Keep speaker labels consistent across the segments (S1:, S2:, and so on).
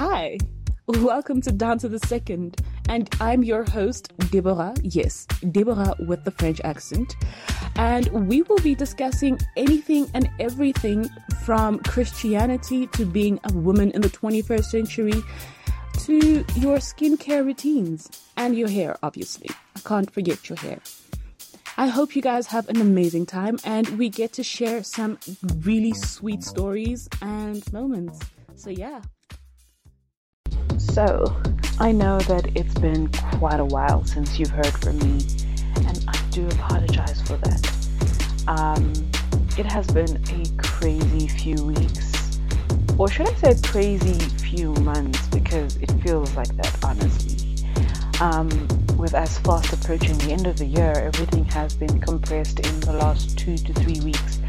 S1: Hi, welcome to Down to the Second, and I'm your host, Deborah. Yes, Deborah with the French accent. And we will be discussing anything and everything from Christianity to being a woman in the 21st century to your skincare routines and your hair, obviously. I can't forget your hair. I hope you guys have an amazing time and we get to share some really sweet stories and moments. So, yeah.
S2: So, I know that it's been quite a while since you've heard from me, and I do apologize for that. Um, it has been a crazy few weeks, or should I say crazy few months, because it feels like that, honestly. Um, with us fast approaching the end of the year, everything has been compressed in the last two to three weeks,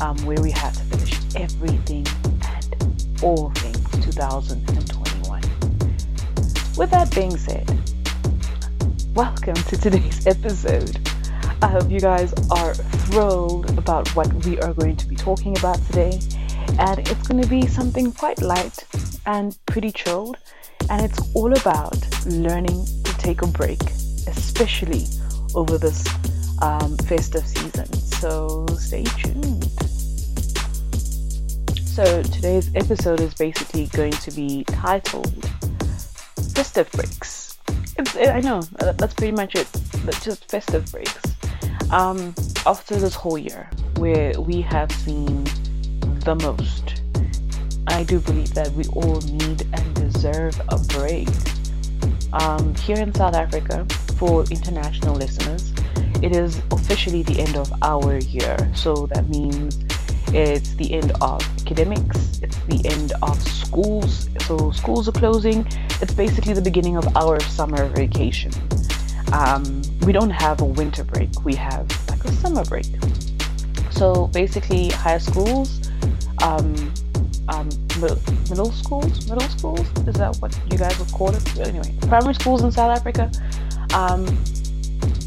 S2: um, where we had to finish everything and all things 2021. With that being said, welcome to today's episode. I hope you guys are thrilled about what we are going to be talking about today. And it's going to be something quite light and pretty chilled. And it's all about learning to take a break, especially over this um, festive season. So stay tuned. So today's episode is basically going to be titled festive breaks. It's, I know uh, that's pretty much it. Just festive breaks. Um, after this whole year, where we have seen the most, I do believe that we all need and deserve a break. Um, here in South Africa, for international listeners, it is officially the end of our year. So that means it's the end of academics, it's the end of schools. So schools are closing. It's basically the beginning of our summer vacation. Um, we don't have a winter break, we have like a summer break. So basically, high schools, um, um, middle schools, middle schools, is that what you guys would call it? Anyway, primary schools in South Africa, um,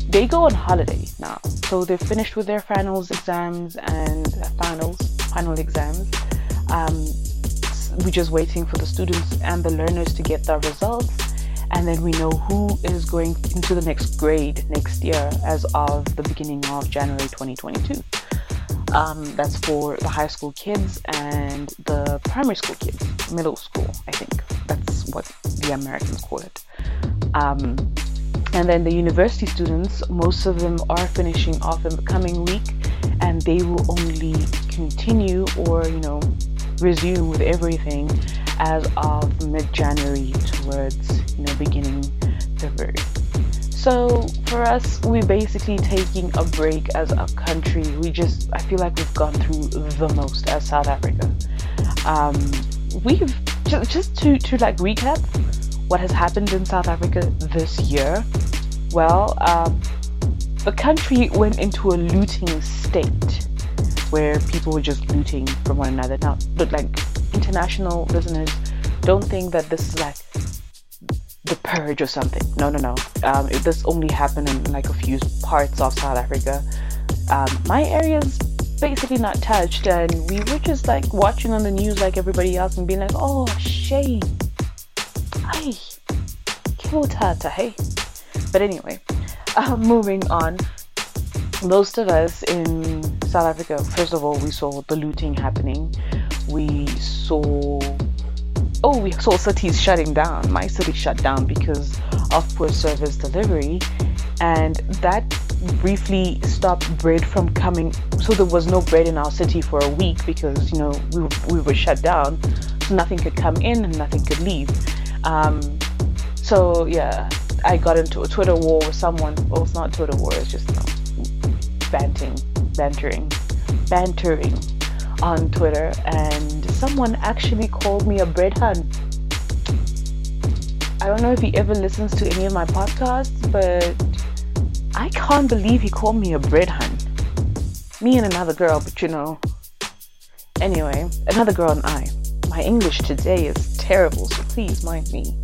S2: they go on holiday now. So they've finished with their finals exams and finals, final exams. We're just waiting for the students and the learners to get their results. And then we know who is going into the next grade next year as of the beginning of January 2022. Um, that's for the high school kids and the primary school kids, middle school, I think. That's what the Americans call it. Um, and then the university students, most of them are finishing off in the coming week and they will only continue or, you know, resume with everything as of mid-January towards, you know, beginning February. So for us, we're basically taking a break as a country. We just, I feel like we've gone through the most as South Africa. Um, we've just, just to to like recap what has happened in South Africa this year. Well, um, the country went into a looting state where people were just looting from one another. Now, but like international listeners, don't think that this is like the purge or something. No, no, no. Um, this only happened in like a few parts of South Africa. Um, my area's basically not touched, and we were just like watching on the news like everybody else and being like, "Oh, shame, ay, tata, hey." But anyway, uh, moving on. Most of us in South Africa, first of all, we saw the looting happening. We saw oh, we saw cities shutting down. My city shut down because of poor service delivery, and that briefly stopped bread from coming. So there was no bread in our city for a week because you know we were, we were shut down, so nothing could come in and nothing could leave. Um, so yeah, I got into a Twitter war with someone. Well, it's not Twitter war. It's just you know, banting, bantering, bantering on Twitter, and someone actually called me a bread hun. I don't know if he ever listens to any of my podcasts, but I can't believe he called me a bread hun. Me and another girl, but you know. Anyway, another girl and I. My English today is terrible, so please mind me.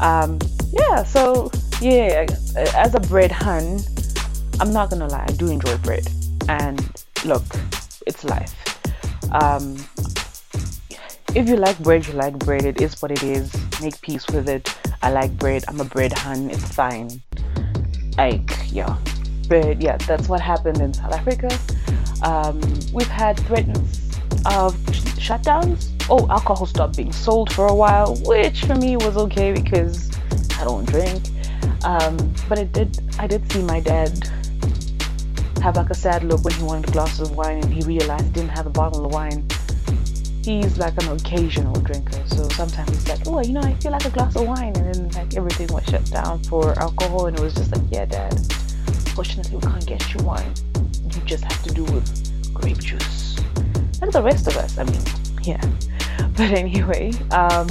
S2: Um, yeah, so yeah, as a bread hun, I'm not gonna lie, I do enjoy bread. And look, it's life. Um, if you like bread, you like bread. It is what it is. Make peace with it. I like bread. I'm a bread hun. It's fine. Like, yeah. But yeah, that's what happened in South Africa. Um, we've had threats of shutdowns. Oh, alcohol stopped being sold for a while, which for me was okay because I don't drink. Um, but it did. I did see my dad have like a sad look when he wanted a glass of wine and he realized he didn't have a bottle of wine. He's like an occasional drinker, so sometimes he's like, "Oh, you know, I feel like a glass of wine," and then like everything was shut down for alcohol, and it was just like, "Yeah, Dad, fortunately we can't get you wine. You just have to do with grape juice." And the rest of us, I mean, yeah. But anyway, um,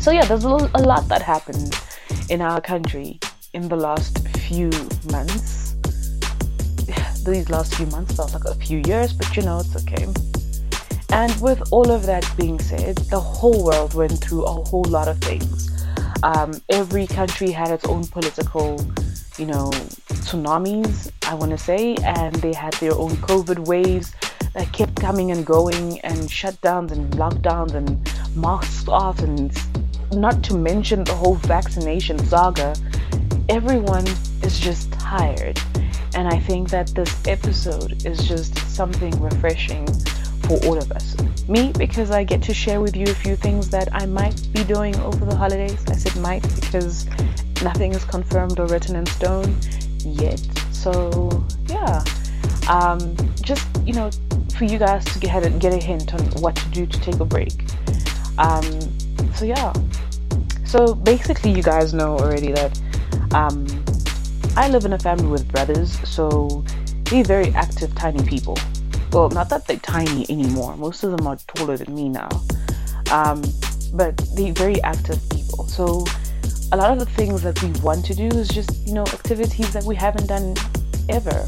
S2: so yeah, there's a, lot that happened in our country in the last few months. These last few months felt like a few years, but you know, it's okay. And with all of that being said, the whole world went through a whole lot of things. Um, every country had its own political, you know, tsunamis, I want to say, and they had their own COVID waves that kept coming and going, and shutdowns and lockdowns and masks off, and not to mention the whole vaccination saga. Everyone is just tired. And I think that this episode is just something refreshing for all of us. Me, because I get to share with you a few things that I might be doing over the holidays. I said might because nothing is confirmed or written in stone yet. So, yeah. Um, just, you know, for you guys to get a, get a hint on what to do to take a break. Um, so, yeah. So, basically, you guys know already that um, I live in a family with brothers, so they're very active, tiny people well, not that they're tiny anymore. Most of them are taller than me now. Um, but they're very active people. So a lot of the things that we want to do is just, you know, activities that we haven't done ever.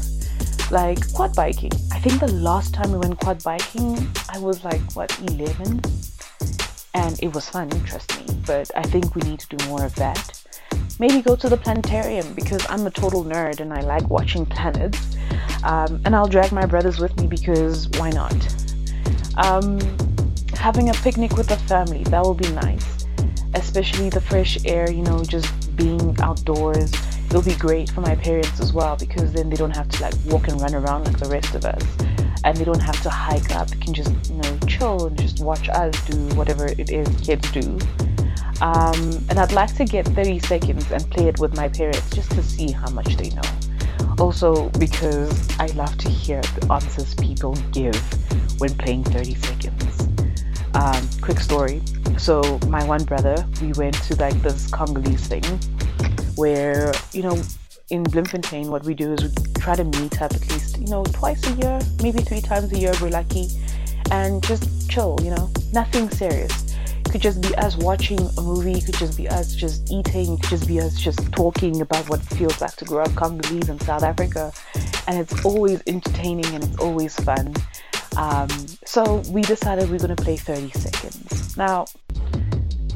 S2: Like quad biking. I think the last time we went quad biking, I was like, what, 11? And it was fun, trust me. But I think we need to do more of that. Maybe go to the planetarium because I'm a total nerd and I like watching planets. Um, and I'll drag my brothers with me because why not? Um, having a picnic with the family, that will be nice. Especially the fresh air, you know, just being outdoors. It'll be great for my parents as well because then they don't have to like walk and run around like the rest of us. And they don't have to hike up. They can just, you know, chill and just watch us do whatever it is kids do. Um, and I'd like to get 30 seconds and play it with my parents just to see how much they know. Also, because I love to hear the answers people give when playing 30 seconds. Um, quick story. So, my one brother, we went to like this Congolese thing where, you know, in Bloemfontein, what we do is we try to meet up at least, you know, twice a year, maybe three times a year, we're lucky, and just chill, you know, nothing serious could just be us watching a movie, could just be us just eating, could just be us just talking about what it feels like to grow up Congolese in South Africa. And it's always entertaining and it's always fun. Um, so we decided we're going to play 30 seconds. Now,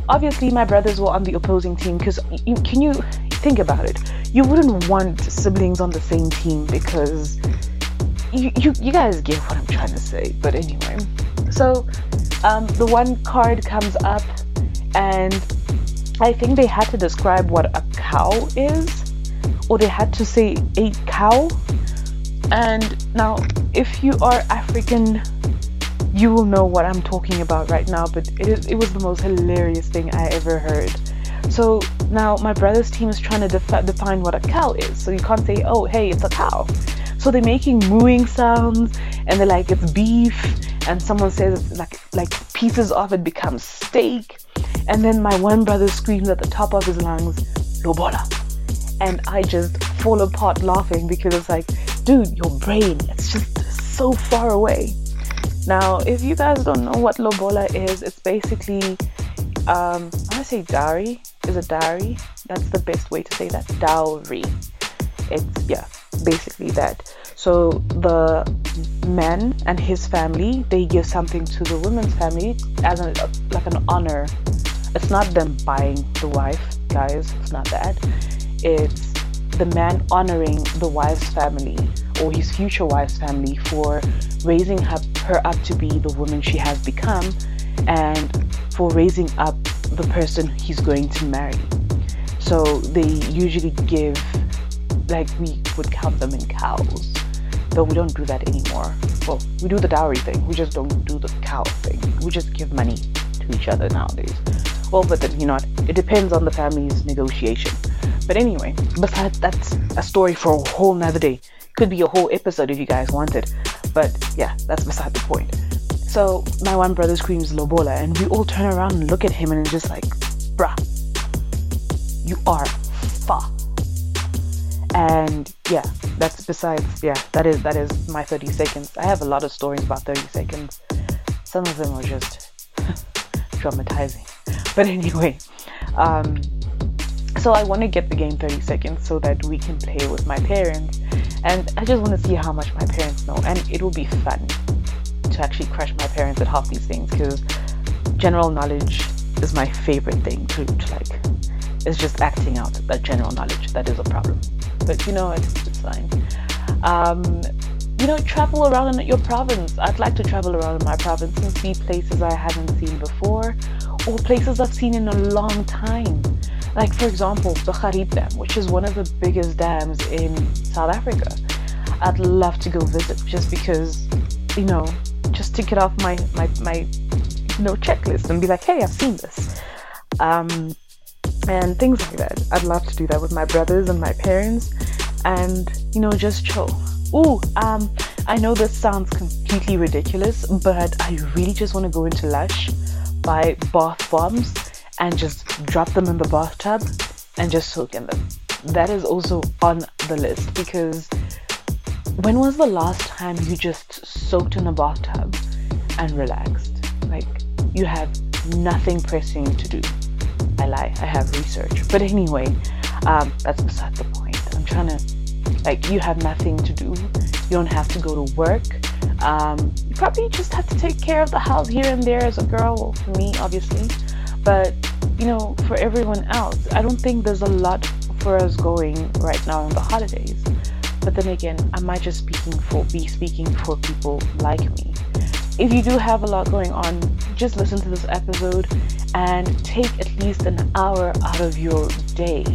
S2: obviously, my brothers were on the opposing team because can you think about it? You wouldn't want siblings on the same team because you, you, you guys get what I'm trying to say. But anyway, so um, the one card comes up, and I think they had to describe what a cow is, or they had to say a cow. And now, if you are African, you will know what I'm talking about right now, but it, is, it was the most hilarious thing I ever heard. So now my brother's team is trying to defi- define what a cow is. So you can't say, oh, hey, it's a cow. So they're making mooing sounds and they're like, it's beef and someone says like like pieces of it become steak. And then my one brother screams at the top of his lungs lobola. And i just fall apart laughing because it's like dude your brain it's just so far away. Now if you guys don't know what lobola is it's basically um, i say dowry. Is a dowry? That's the best way to say that. Dowry. It's yeah basically that. So the man and his family they give something to the woman's family as a, like an honor. It's not them buying the wife guys. It's not that. It's the man honoring the wife's family or his future wife's family for raising her, her up to be the woman she has become and for raising up the person he's going to marry. So they usually give, like we would count them in cows, though we don't do that anymore. Well, we do the dowry thing, we just don't do the cow thing. We just give money to each other nowadays. Well, but then, you know, it depends on the family's negotiation. But anyway, besides, that's a story for a whole nother day. Could be a whole episode if you guys wanted. But yeah, that's beside the point. So my one brother screams Lobola, and we all turn around and look at him, and just like, bruh, you are fa. And yeah, that's besides, yeah, that is that is my 30 seconds. I have a lot of stories about 30 seconds. Some of them are just traumatizing. But anyway, um, so I want to get the game 30 seconds so that we can play with my parents. And I just want to see how much my parents know. And it will be fun to actually crush my parents at half these things because general knowledge is my favorite thing to, to like. It's just acting out that general knowledge that is a problem. But you know, it's, it's fine. Um, you know, travel around in your province. I'd like to travel around in my province and see places I haven't seen before or places I've seen in a long time. Like, for example, the Gariep Dam, which is one of the biggest dams in South Africa. I'd love to go visit just because, you know, just tick it off my, my, my you know, checklist and be like, hey, I've seen this. Um, and things like that. I'd love to do that with my brothers and my parents and, you know, just chill. Ooh, um, I know this sounds completely ridiculous, but I really just want to go into Lush, buy bath bombs, and just drop them in the bathtub and just soak in them. That is also on the list because when was the last time you just soaked in a bathtub and relaxed? Like you have nothing pressing to do. I lie, I have research. But anyway, um, that's beside the point. I'm trying to, like, you have nothing to do. You don't have to go to work. Um, you probably just have to take care of the house here and there as a girl. Well, for me, obviously. But, you know, for everyone else, I don't think there's a lot for us going right now in the holidays. But then again, I might just speaking for be speaking for people like me. If you do have a lot going on, just listen to this episode and take at least an hour out of your day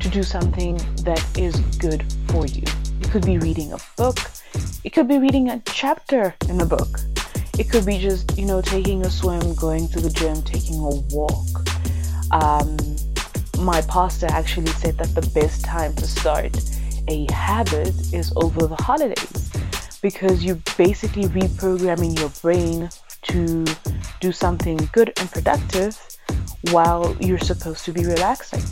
S2: to do something that is good for you. It could be reading a book, it could be reading a chapter in a book, it could be just, you know, taking a swim, going to the gym, taking a walk. Um, my pastor actually said that the best time to start a habit is over the holidays because you're basically reprogramming your brain to do something good and productive while you're supposed to be relaxing.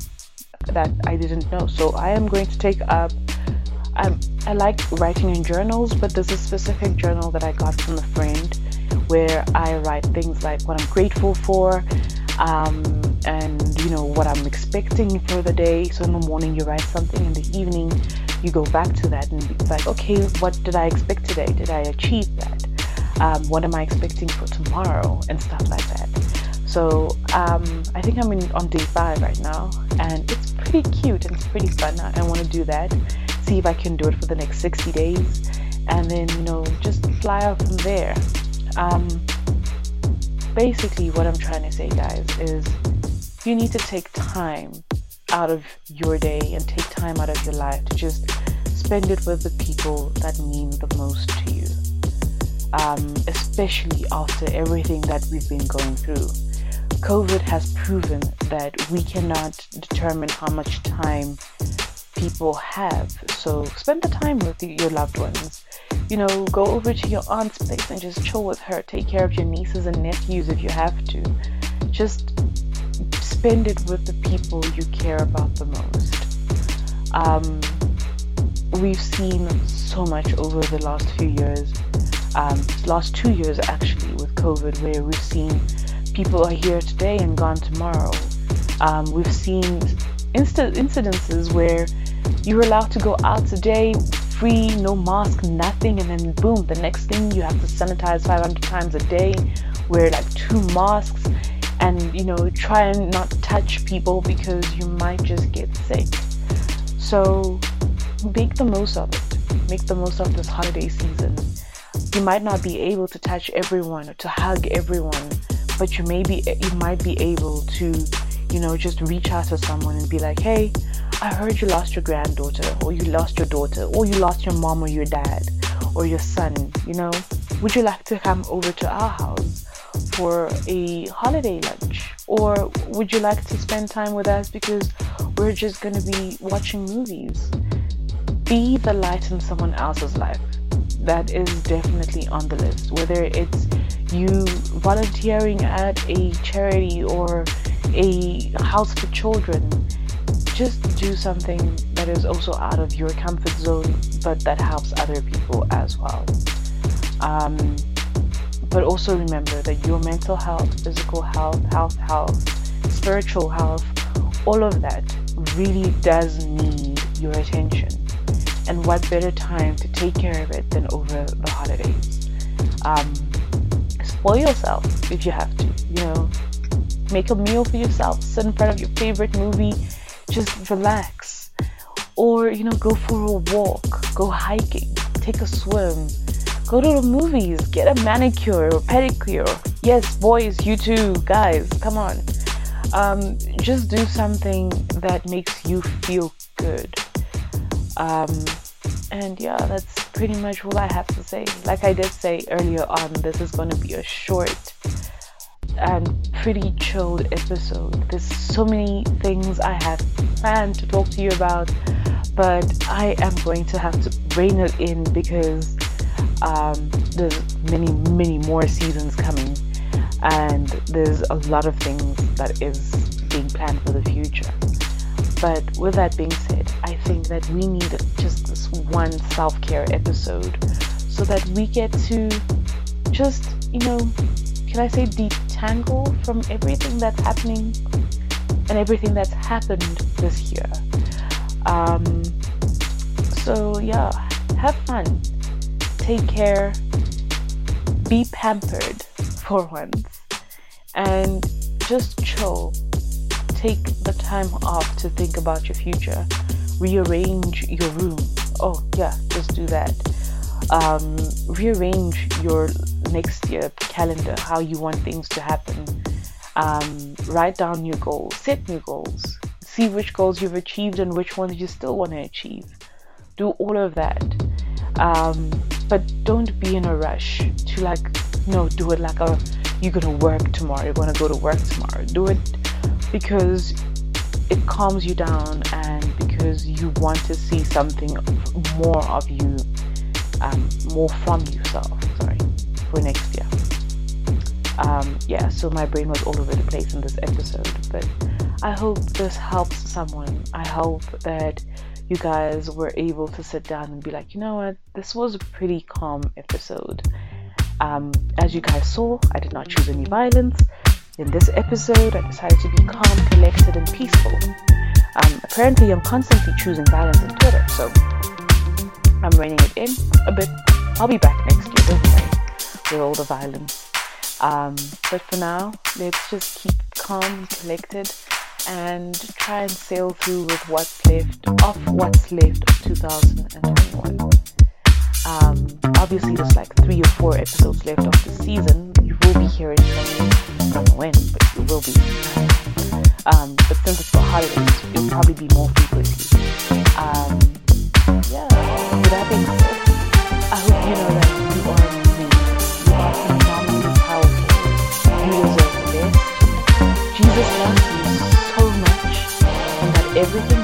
S2: That I didn't know. So I am going to take up. Um, I like writing in journals, but there's a specific journal that I got from a friend where I write things like what I'm grateful for, um, and you know what I'm expecting for the day. So in the morning you write something, in the evening you go back to that and be like, okay, what did I expect today? Did I achieve that? Um, what am I expecting for tomorrow and stuff like that. So um, I think I'm in, on day five right now, and it's pretty cute and it's pretty fun. I, I want to do that, see if I can do it for the next 60 days, and then you know just fly out from there. Um, basically, what I'm trying to say, guys, is you need to take time out of your day and take time out of your life to just spend it with the people that mean the most to you. Um, especially after everything that we've been going through. COVID has proven that we cannot determine how much time people have. So spend the time with your loved ones. You know, go over to your aunt's place and just chill with her. Take care of your nieces and nephews if you have to. Just spend it with the people you care about the most. Um, we've seen so much over the last few years, um, last two years actually, with COVID, where we've seen people are here today and gone tomorrow. Um, we've seen inst- incidences where you're allowed to go out today free, no mask, nothing, and then boom, the next thing you have to sanitize 500 times a day, wear like two masks, and you know, try and not touch people because you might just get sick. So, make the most of it. Make the most of this holiday season. You might not be able to touch everyone or to hug everyone, but you may be you might be able to you know just reach out to someone and be like hey i heard you lost your granddaughter or you lost your daughter or you lost your mom or your dad or your son you know would you like to come over to our house for a holiday lunch or would you like to spend time with us because we're just to be watching movies be the light in someone else's life that is definitely on the list whether it's you volunteering at a charity or a house for children, just do something that is also out of your comfort zone, but that helps other people as well. Um, but also remember that your mental health, physical health, health, health, spiritual health, all of that really does need your attention. And what better time to take care of it than over the holidays? Um, spoil yourself if you have to, you know. Make a meal for yourself, sit in front of your favorite movie, just relax. Or, you know, go for a walk, go hiking, take a swim, go to the movies, get a manicure or pedicure. Yes, boys, you too, guys, come on. Um, just do something that makes you feel good. Um, and yeah, that's pretty much all I have to say. Like I did say earlier on, this is going to be a short and pretty chilled episode. There's so many things I have planned to talk to you about, but I am going to have to rein it in because um, there's many, many more seasons coming, and there's a lot of things that is being planned for the future. But with that being said, think that we need just this one self care episode so that we get to just, you know, can I say detangle from everything that's happening and everything that's happened this year. Um, so, yeah, have fun, take care, be pampered for once, and just chill take the time off to think about your future. Rearrange your room. Oh, yeah, just do that. Um, rearrange your next year calendar, how you want things to happen. Um, write down your goals, set new goals, see which goals you've achieved and which ones you still want to achieve. Do all of that. Um, but don't be in a rush to like, no, do it like a, you're gonna work tomorrow, you're gonna go to work tomorrow. Do it because it calms you down and because you want to see something more of you, um, more from yourself, sorry, for next year. Um, yeah, so my brain was all over the place in this episode, but I hope this helps someone. I hope that you guys were able to sit down and be like, you know what, this was a pretty calm episode. Um, as you guys saw, I did not choose any violence. In this episode, I decided to be calm, collected, and peaceful. Um, apparently, I'm constantly choosing violence on Twitter, so I'm reining it in a bit. I'll be back next year, don't worry, with all the violence. Um, but for now, let's just keep calm and collected and try and sail through with what's left of what's left of 2021. Um, obviously, there's like three or four episodes left of the season. You will be hearing from me. I when, but you will be. Um, but since it's for holidays, it'll probably be more frequently. Um, yeah, with that being said, I hope you know that you are amazing. You are phenomenally powerful. You deserve the best. Jesus loves you so much, and that everything